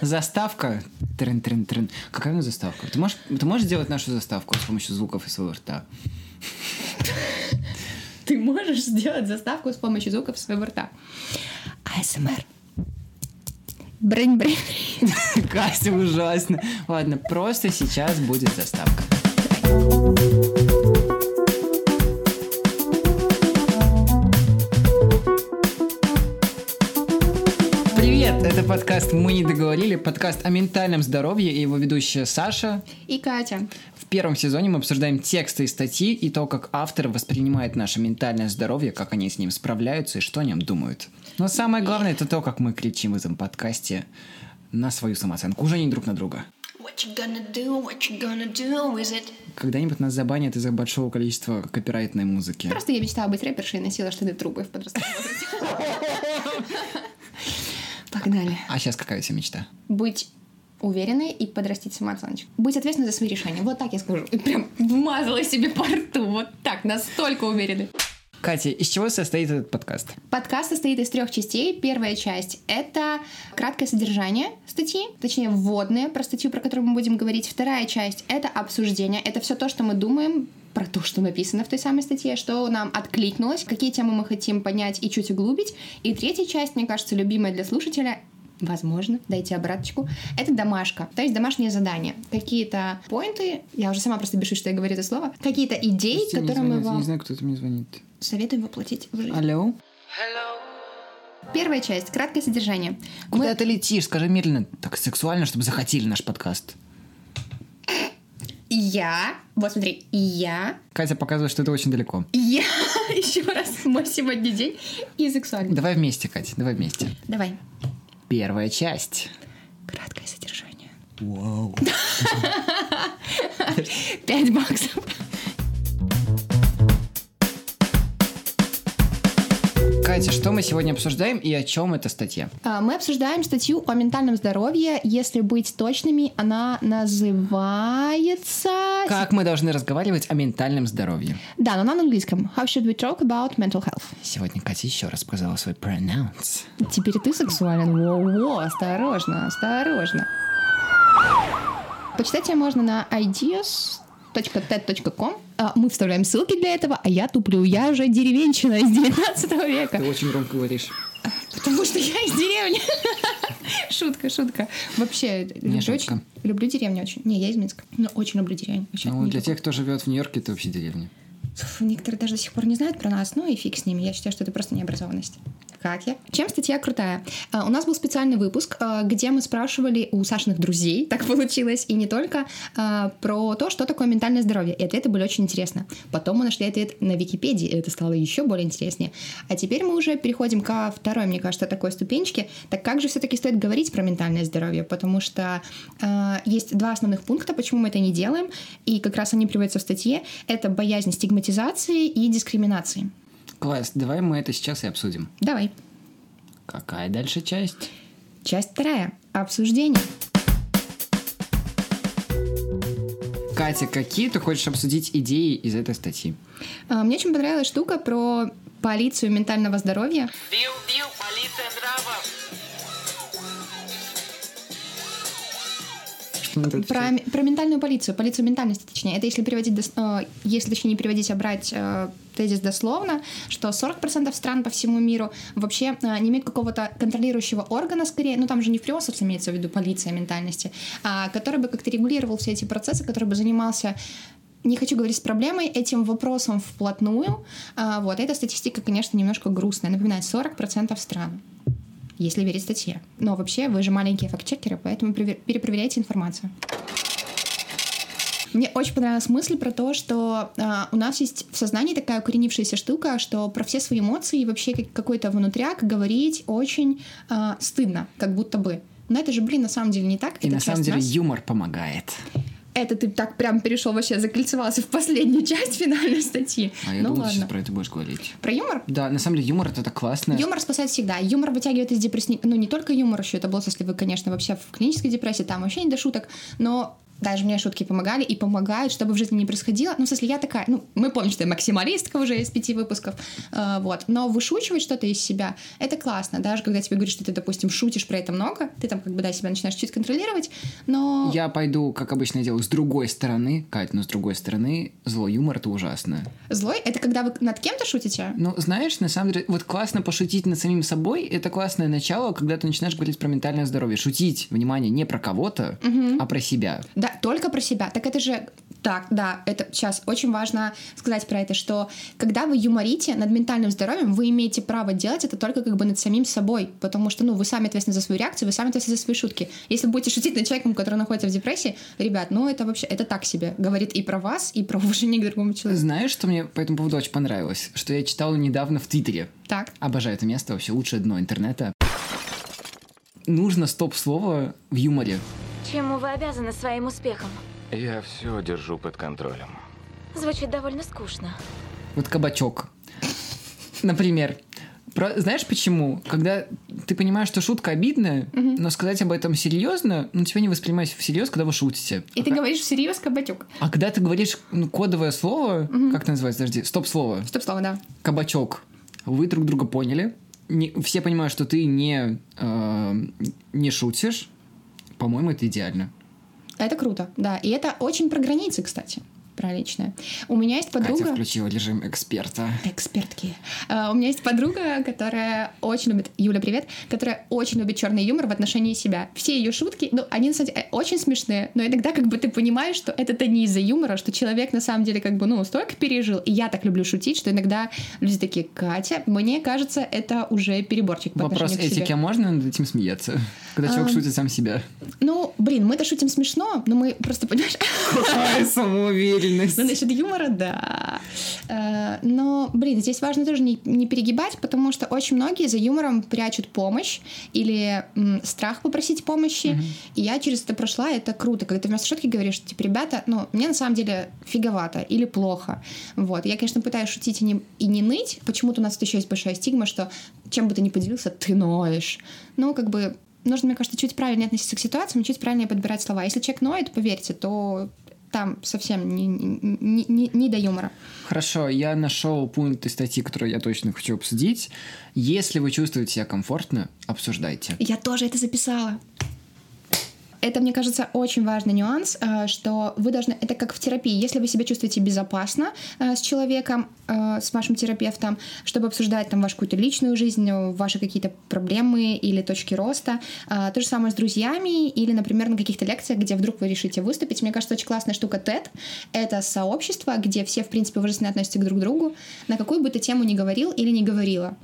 Заставка. Трын, трын, трын. Какая у нас заставка? Ты можешь, ты можешь сделать нашу заставку с помощью звуков из своего рта? Ты можешь сделать заставку с помощью звуков своего рта. АСМР. Брынь-брынь. Катя, ужасно. Ладно, просто сейчас будет заставка. Привет, подкаст «Мы не договорили», подкаст о ментальном здоровье и его ведущая Саша. И Катя. В первом сезоне мы обсуждаем тексты и статьи и то, как автор воспринимает наше ментальное здоровье, как они с ним справляются и что о нем думают. Но самое главное это то, как мы кричим в этом подкасте на свою самооценку, уже не друг на друга. What you gonna do? What you gonna do with it? Когда-нибудь нас забанят из-за большого количества копирайтной музыки. Просто я мечтала быть рэпершей и носила штаны трубы в подростковом. Погнали. А сейчас какая у тебя мечта? Быть уверенной и подрастить самооценочку. Быть ответственной за свои решения. Вот так я скажу. Прям вмазала себе по рту. Вот так, настолько уверенной. Катя, из чего состоит этот подкаст? Подкаст состоит из трех частей. Первая часть — это краткое содержание статьи, точнее, вводные про статью, про которую мы будем говорить. Вторая часть — это обсуждение. Это все то, что мы думаем про то, что написано в той самой статье, что нам откликнулось, какие темы мы хотим понять и чуть углубить. И третья часть, мне кажется, любимая для слушателя, возможно, дайте обраточку, это домашка, то есть домашнее задание. Какие-то поинты, я уже сама просто бешусь, что я говорю это слово, какие-то идеи, мне которые мы вам Не знаю, кто это мне звонит. советуем воплотить в жизнь. Алло? Первая часть, краткое содержание. Куда Мы- ты летишь? Скажи медленно, так сексуально, чтобы захотели наш подкаст. Я, вот смотри, я, Катя показывает, что это очень далеко. я, еще раз, мой сегодня день и сексуальный. Давай вместе, Катя, давай вместе. Давай. Первая часть. Краткое содержание. Вау. Пять баксов. Катя, что мы сегодня обсуждаем и о чем эта статья? А, Мы обсуждаем статью о ментальном здоровье. Если быть точными, она называется... Как мы должны разговаривать о ментальном здоровье? Да, но на английском. How should we talk about mental health? Сегодня Катя еще раз сказала свой pronounce. Теперь ты сексуален. Воу-воу, осторожно, осторожно. Почитать ее можно на ideas.ted.com. А, Мы вставляем ссылки для этого, а я туплю. Я же деревенщина из 19 века. очень громко говоришь. Потому что я из деревни. Шутка, шутка. Вообще, люблю, шутка. очень, люблю деревню очень. Не, я из Минска. Но очень люблю деревню. Вообще, Ну, для никакой- тех, кто живет в Нью-Йорке, это вообще деревня. Некоторые даже до сих пор не знают про нас, ну и фиг с ними. Я считаю, что это просто необразованность. Как я? Чем статья крутая? А, У нас был специальный выпуск, а, где мы спрашивали у Сашиных друзей, так получилось, и не только, а, про то, что такое ментальное здоровье. И ответы были очень интересны. Потом мы нашли ответ на Википедии, и это стало еще более интереснее. А теперь мы уже переходим ко второй, мне кажется, такой ступенечке. Так как же все-таки стоит говорить про ментальное здоровье? Потому что есть два основных пункта, почему мы это не делаем, и как раз они приводятся в статье. Это боязнь стигматизации и дискриминации. Класс, давай мы это сейчас и обсудим. Давай. Какая дальше часть? Часть вторая. Обсуждение. Катя, какие ты хочешь обсудить идеи из этой статьи? А, Мне очень понравилась штука про полицию ментального здоровья. Бил-бил, полиция Что надо Про, отвечать? про ментальную полицию, полицию ментальности, точнее. Это если переводить, дос- э, если точнее не переводить, а брать э, тезис дословно, что 40% стран по всему миру вообще э, не имеют какого-то контролирующего органа, скорее, ну там же не в прямом имеется в виду полиция ментальности, а который бы как-то регулировал все эти процессы, который бы занимался не хочу говорить с проблемой, этим вопросом вплотную. А, вот, эта статистика, конечно, немножко грустная. Напоминаю, 40% стран, если верить статье. Но вообще, вы же маленькие фактчекеры, поэтому перепроверяйте информацию. Мне очень понравилась мысль про то, что а, у нас есть в сознании такая укоренившаяся штука, что про все свои эмоции и вообще как- какой-то внутряк говорить очень а, стыдно, как будто бы. Но это же, блин, на самом деле не так. И это на самом деле нас. юмор помогает. Это ты так прям перешел вообще, закольцевался в последнюю часть финальной статьи. А я ну думал, ты ладно. сейчас про это будешь говорить. Про юмор? Да, на самом деле юмор это так классно. Юмор спасает всегда. Юмор вытягивает из депрессии. Ну, не только юмор еще, это было, если вы, конечно, вообще в клинической депрессии, там вообще не до шуток. Но даже мне шутки помогали и помогают, чтобы в жизни не происходило. Ну, в смысле, я такая, ну, мы помним, что я максималистка уже из пяти выпусков, э, вот. Но вышучивать что-то из себя, это классно. Даже когда тебе говорят, что ты, допустим, шутишь про это много, ты там как бы, да, себя начинаешь чуть контролировать, но... Я пойду, как обычно делаю, с другой стороны, Кать, но с другой стороны, злой юмор — это ужасно. Злой — это когда вы над кем-то шутите? Ну, знаешь, на самом деле, вот классно пошутить над самим собой — это классное начало, когда ты начинаешь говорить про ментальное здоровье. Шутить, внимание, не про кого-то, а про себя. Да, только про себя. Так это же так, да, это сейчас очень важно сказать про это, что когда вы юморите над ментальным здоровьем, вы имеете право делать это только как бы над самим собой, потому что, ну, вы сами ответственны за свою реакцию, вы сами ответственны за свои шутки. Если вы будете шутить над человеком, который находится в депрессии, ребят, ну, это вообще, это так себе. Говорит и про вас, и про уважение к другому человеку. Знаешь, что мне по этому поводу очень понравилось? Что я читал недавно в Твиттере. Так. Обожаю это место, вообще лучшее дно интернета. Нужно стоп-слово в юморе. Чему вы обязаны своим успехом? Я все держу под контролем. Звучит довольно скучно. Вот кабачок. Например. Про- знаешь почему? Когда ты понимаешь, что шутка обидная, но сказать об этом серьезно, ну тебя не воспринимать всерьез, когда вы шутите. И ты говоришь всерьез кабачок. А когда ты говоришь ну, кодовое слово, как это называется, подожди, стоп-слово, Стоп слово, да. кабачок, вы друг друга поняли, не, все понимают, что ты не, э, не шутишь, по-моему, это идеально. Это круто, да. И это очень про границы, кстати, про личное. У меня есть подруга... Катя включила режим эксперта. Экспертки. А, У меня есть подруга, которая очень любит, Юля, привет, которая очень любит черный юмор в отношении себя. Все ее шутки, ну, они, самом деле, очень смешные, но иногда как бы ты понимаешь, что это-то не из-за юмора, что человек на самом деле как бы, ну, столько пережил. И я так люблю шутить, что иногда люди такие, Катя, мне кажется, это уже переборчик по Вопрос отношению к себе». этики, а можно над этим смеяться? Когда человек Ам. шутит сам себя. Ну, блин, мы-то шутим смешно, но мы просто, понимаешь, Какая самоуверенность. Ну, насчет юмора, да. Э, Но, блин, здесь важно тоже не, не перегибать, потому что очень многие за юмором прячут помощь или м, страх попросить помощи. И я через это прошла, и это круто. Когда ты вместо шутки говоришь, типа, ребята, ну, мне на самом деле фиговато или плохо. Вот. Я, конечно, пытаюсь шутить и не, и не ныть. Почему-то у нас еще есть большая стигма, что чем бы ты ни поделился, ты ноешь. Ну, как бы нужно, мне кажется, чуть правильнее относиться к ситуациям, чуть правильнее подбирать слова. Если человек ноет, поверьте, то там совсем не, не, не- не до юмора. Хорошо, я нашел пункты статьи, которые я точно хочу обсудить. Если вы чувствуете себя комфортно, обсуждайте. Я тоже это записала. Это, мне кажется, очень важный нюанс, э, что вы должны... Это как в терапии. Если вы себя чувствуете безопасно э, с человеком, э, с вашим терапевтом, чтобы обсуждать там вашу какую-то личную жизнь, ваши какие-то проблемы или точки роста, то же самое с друзьями или, например, на каких-то лекциях, где вдруг вы решите выступить. Мне кажется, очень классная штука TED — это сообщество, где все, в принципе, уважительно относятся друг к другу, на какую бы ты тему ни говорил или не говорила.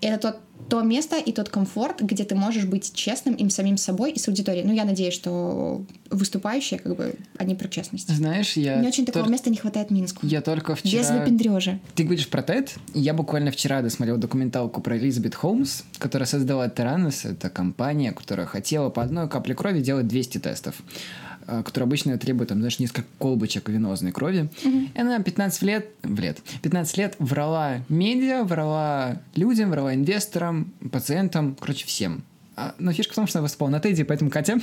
Это тот, то место и тот комфорт, где ты можешь быть честным им самим собой и с аудиторией. Ну, я надеюсь, что выступающие, как бы, они про честность. Знаешь, я... Мне очень такого тол- места не хватает Минску. Я только вчера... Без выпендрежа. Ты говоришь про TED? Я буквально вчера досмотрел документалку про Элизабет Холмс, которая создала Теранос. Это компания, которая хотела по одной капле крови делать 200 тестов э, которые обычно требуют, там, знаешь, несколько колбочек венозной крови. И она 15 лет, в лет, 15 лет врала медиа, врала людям, врала инвесторам, пациентам, короче, всем. А, но фишка в том, что она выступала на Теди, поэтому, Катя,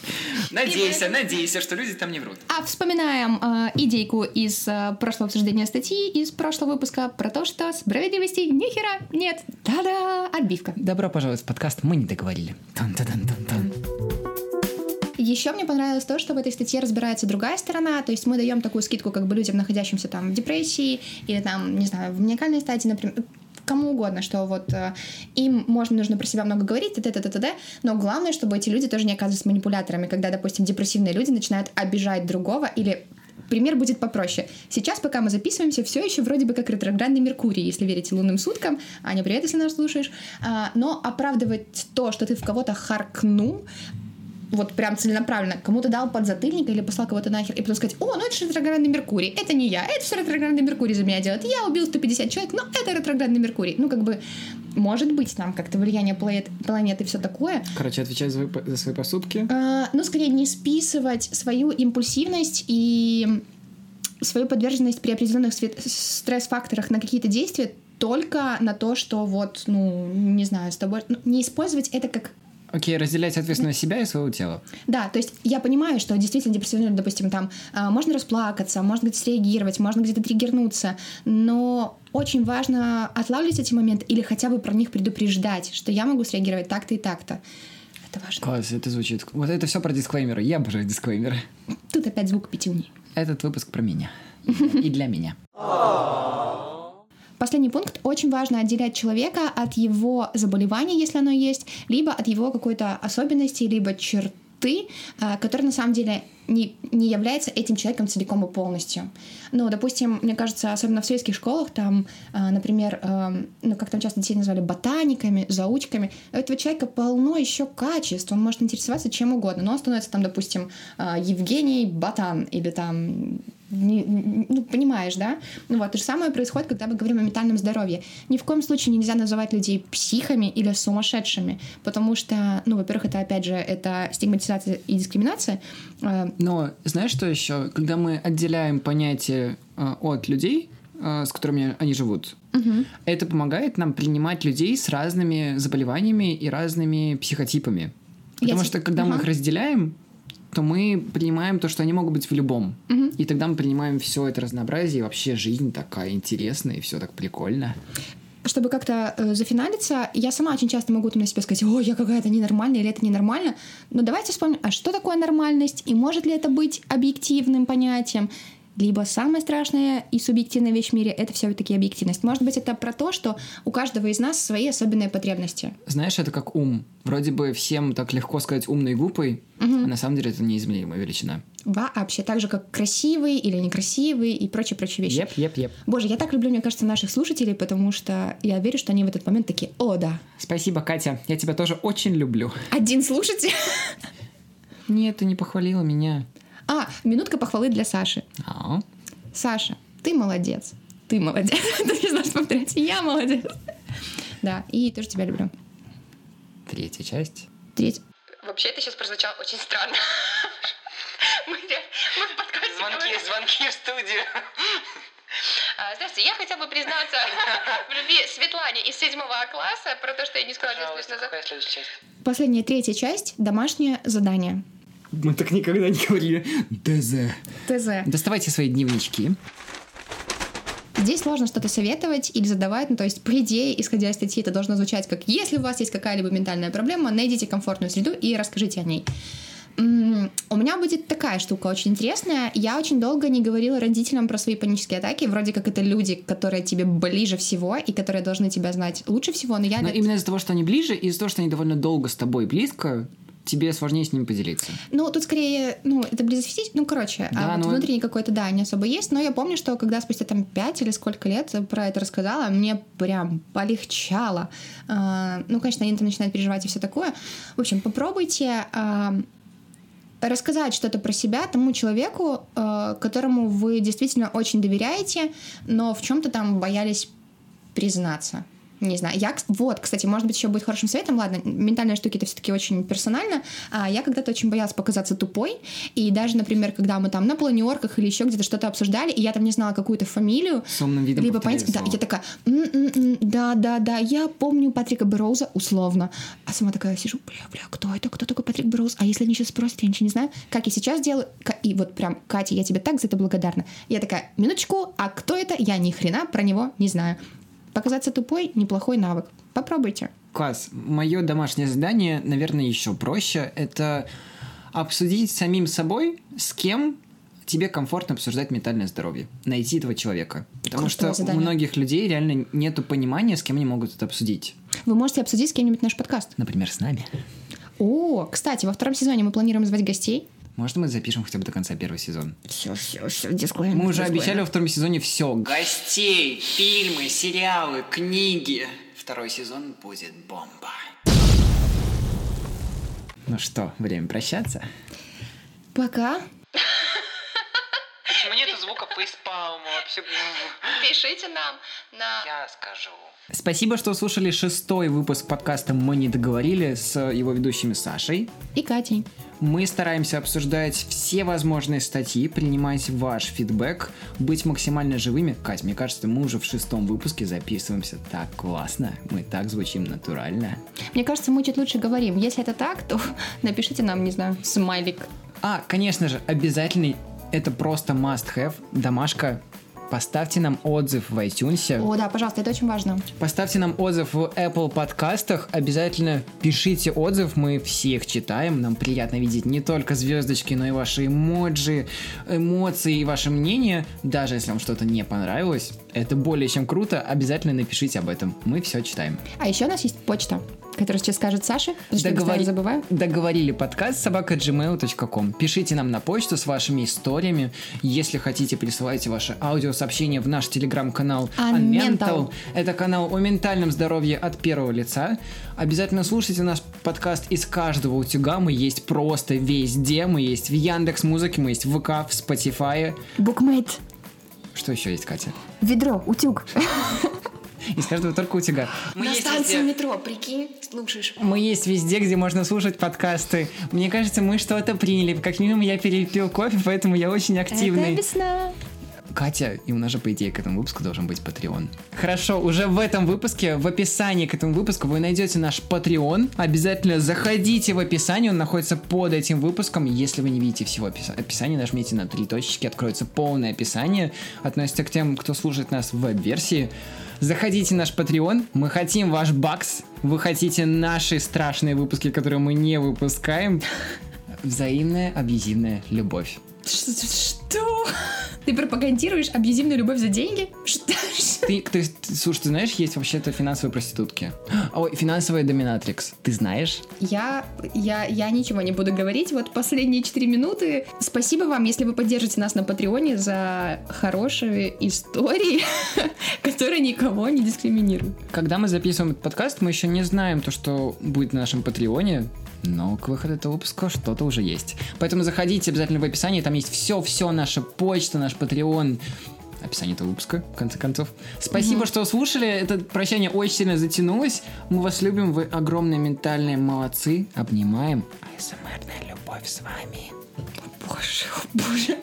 надейся, надейся, что люди там не врут. А вспоминаем э, идейку из э, прошлого обсуждения статьи, из прошлого выпуска про то, что справедливости ни хера нет. Та-да! Отбивка. Добро пожаловать в подкаст «Мы не договорили». Тан-та-дан-тан-тан. Еще мне понравилось то, что в этой статье разбирается другая сторона, то есть мы даем такую скидку как бы людям, находящимся там в депрессии или там, не знаю, в маниакальной стадии, например, кому угодно, что вот э, им можно нужно про себя много говорить, т т т т т но главное, чтобы эти люди тоже не оказывались манипуляторами, когда, допустим, депрессивные люди начинают обижать другого или Пример будет попроще. Сейчас, пока мы записываемся, все еще вроде бы как ретроградный Меркурий, если верить лунным суткам. Аня, привет, если нас слушаешь. А, но оправдывать то, что ты в кого-то харкнул, вот прям целенаправленно, кому-то дал подзатыльник или послал кого-то нахер, и потом сказать, о, ну это же ретроградный Меркурий, это не я, это все ретроградный Меркурий за меня делает, я убил 150 человек, но это ретроградный Меркурий. Ну, как бы, может быть, там как-то влияние планет, планеты и все такое, Короче, отвечай за, за свои поступки. а, ну, скорее не списывать свою импульсивность и свою подверженность при определенных стресс-факторах на какие-то действия только на то, что вот, ну, не знаю, с тобой... ну, не использовать это как Окей, разделять ответственность себя и своего тела. Да, то есть я понимаю, что действительно депрессивные, люди, допустим, там а, можно расплакаться, можно где-то среагировать, можно где-то триггернуться, но очень важно отлавливать эти моменты или хотя бы про них предупреждать, что я могу среагировать так-то и так-то. Это важно. Класс, это звучит. Вот это все про дисклеймеры. Я обожаю дисклеймеры. Тут опять звук пятюни. Этот выпуск про меня. И для меня. Последний пункт. Очень важно отделять человека от его заболевания, если оно есть, либо от его какой-то особенности, либо черты, а, которые на самом деле не, не является этим человеком целиком и полностью. Ну, допустим, мне кажется, особенно в советских школах, там, а, например, эм, ну, как там часто детей называли, ботаниками, заучками, у этого человека полно еще качеств, он может интересоваться чем угодно, но он становится там, допустим, а, Евгений Ботан или там не- ну, понимаешь, да? Ну вот, то же самое происходит, когда мы говорим о ментальном здоровье. Ни в коем случае нельзя называть людей психами или сумасшедшими, потому что, ну, во-первых, это, опять же, это стигматизация и дискриминация. Э, Но знаешь, что еще? Когда мы отделяем понятие э, от людей, э, с которыми они живут, это помогает нам принимать людей с разными заболеваниями и разными психотипами. Потому Я что те- когда мы Ага. их разделяем, то мы принимаем то, что они могут быть в любом. И тогда мы принимаем все это разнообразие, и вообще жизнь такая интересная, и все так прикольно. чтобы как-то э, зафиналиться, я сама очень часто могу там на себе сказать, о, я какая-то ненормальная или это ненормально. Но давайте вспомним, а что такое нормальность и может ли это быть объективным понятием? Либо самая страшная и субъективная вещь в мире — это все-таки объективность. Может быть, это про то, что у каждого из нас свои особенные потребности. Знаешь, это как ум. Вроде бы всем так легко сказать умный и глупый, а на самом деле это неизмеримая величина. Вообще, так же, как красивый или некрасивый и прочие-прочие вещи. Еп, еп, еп. Боже, я так люблю, мне кажется, наших слушателей, потому что я верю, что они в этот момент такие, о, да, Спасибо, Катя. Я тебя тоже очень люблю. один слушатель. Нет, ты не похвалила меня. А, минутка похвалы для Саши. А, Саша, ты молодец. Ты молодец. Ты не знаешь повторять. Я молодец. Да, и тоже тебя люблю. третья часть. Треть. Вообще, это сейчас прозвучало очень странно. Мы, мы в подкасте Звонки, говорим. звонки в студию. А, Здравствуйте, я хотела бы признаться в любви Светлане из седьмого класса про то, что я не сказала 10 лет Пожалуйста, назад. какая следующая часть? Последняя третья часть. Домашнее задание. Мы так никогда не говорили. ДЗ. ТЗ. Доставайте свои дневнички. Здесь сложно что-то советовать или задавать, ну, то есть, по идее, исходя из статьи, это должно звучать как «Если у вас есть какая-либо ментальная проблема, найдите комфортную среду и расскажите о ней». У меня будет такая штука очень интересная. Я очень долго не говорила родителям про свои панические атаки. Вроде как это люди, которые тебе ближе всего и которые должны тебя знать лучше всего, но я... Но именно из-за того, что они ближе, и из-за того, что они довольно долго с тобой близко, тебе сложнее с ними поделиться. Ну, тут скорее, ну, это физически, ну, короче, Да, а вот ну- внутренний какой-то, да, не особо есть, но я помню, что когда спустя там 5 или сколько лет про это рассказала, мне прям полегчало. А, ну, конечно, они там начинают переживать и все такое. В общем, попробуйте а, рассказать что-то про себя тому человеку, э, которому вы действительно очень доверяете, но в чем-то там боялись признаться. Не знаю. Я, вот, кстати, может быть, еще будет хорошим советом. Ладно, ментальные штуки это все-таки очень персонально. А я когда-то очень боялась показаться тупой. И даже, например, когда мы там на планерках или еще где-то что-то обсуждали, и я там не знала какую-то фамилию, С умным видом либо понять, да, я такая, «М-м-м, да, да, да, я помню Патрика Броуза условно. А сама такая сижу, бля, бля, кто это, кто такой Патрик Броуз? А если они сейчас спросят, я ничего не знаю. Как я сейчас делаю, и вот прям, Катя, я тебе так за это благодарна. Я такая, минуточку, а кто это? Я ни хрена про него не знаю. Показаться тупой — неплохой навык. Попробуйте. Класс. Мое домашнее задание, наверное, еще проще. Это обсудить с самим собой, с кем тебе комфортно обсуждать ментальное здоровье. Найти этого человека. Потому Крутое что задание. у многих людей реально нету понимания, с кем они могут это обсудить. Вы можете обсудить с кем-нибудь наш подкаст. Например, с нами. О, кстати, во втором сезоне мы планируем звать гостей. Может, мы запишем хотя бы до конца первого сезона. Все, все, все, дисклеймер. Мы уже дисклеймер. обещали во втором сезоне все. Гостей, фильмы, сериалы, книги. Второй сезон будет бомба. Ну что, время прощаться? Пока. Почему нет звука фейспалма вообще? Пишите нам на... Я скажу. Спасибо, что слушали шестой выпуск подкаста «Мы не договорили» с его ведущими Сашей. И Катей. Мы стараемся обсуждать все возможные статьи, принимать ваш фидбэк, быть максимально живыми. Кать, мне кажется, мы уже в шестом выпуске записываемся так классно. Мы так звучим натурально. Мне кажется, мы чуть лучше говорим. Если это так, то напишите нам, не знаю, смайлик. А, конечно же, обязательный, это просто must-have, домашка. Поставьте нам отзыв в iTunes. О, да, пожалуйста, это очень важно. Поставьте нам отзыв в Apple подкастах. Обязательно пишите отзыв, мы всех читаем. Нам приятно видеть не только звездочки, но и ваши эмоджи, эмоции и ваше мнение. Даже если вам что-то не понравилось, это более чем круто. Обязательно напишите об этом. Мы все читаем. А еще у нас есть почта, которую сейчас скажет Саша, что я Договори- постоянно забываю. Договорили подкаст собака gmail.com. Пишите нам на почту с вашими историями. Если хотите, присылайте ваши аудиосообщения в наш телеграм-канал Unmental. Это канал о ментальном здоровье от первого лица. Обязательно слушайте наш подкаст из каждого утюга. Мы есть просто везде. Мы есть в Яндекс Музыке, мы есть в ВК, в Spotify. Букмейт. Что еще есть, Катя? Ведро, утюг. Из каждого только утюга. Мы На есть станции везде. метро, прикинь, слушаешь. Мы есть везде, где можно слушать подкасты. Мне кажется, мы что-то приняли. Как минимум, я перепил кофе, поэтому я очень активный. Это весна. Катя, и у нас же, по идее, к этому выпуску должен быть Patreon. Хорошо, уже в этом выпуске, в описании к этому выпуску вы найдете наш Patreon. Обязательно заходите в описание, он находится под этим выпуском. Если вы не видите всего описа- описания, нажмите на три точки, откроется полное описание. Относится к тем, кто слушает нас в веб-версии. Заходите в наш Patreon, мы хотим ваш бакс, вы хотите наши страшные выпуски, которые мы не выпускаем. Взаимная абьюзивная любовь. Что? Ты пропагандируешь абьюзивную любовь за деньги? Что? Ты, ты, ты- слушай, ты знаешь, есть вообще-то финансовые проститутки. Ой, финансовая доминатрикс. Ты знаешь? Я, я, я ничего не буду говорить. Вот последние 4 минуты. Спасибо вам, если вы поддержите нас на Патреоне за хорошие истории, которые никого не дискриминируют. Когда мы записываем этот подкаст, мы еще не знаем то, что будет на нашем Патреоне, но к выходу этого выпуска что-то уже есть. Поэтому заходите обязательно в описание, там есть все-все, наша почта, наш Patreon, описание этого выпуска, в конце концов. Спасибо, что слушали. Это прощание очень сильно затянулось. Мы вас любим, вы огромные ментальные молодцы. Обнимаем. АСМРная любовь с вами. Боже, о боже.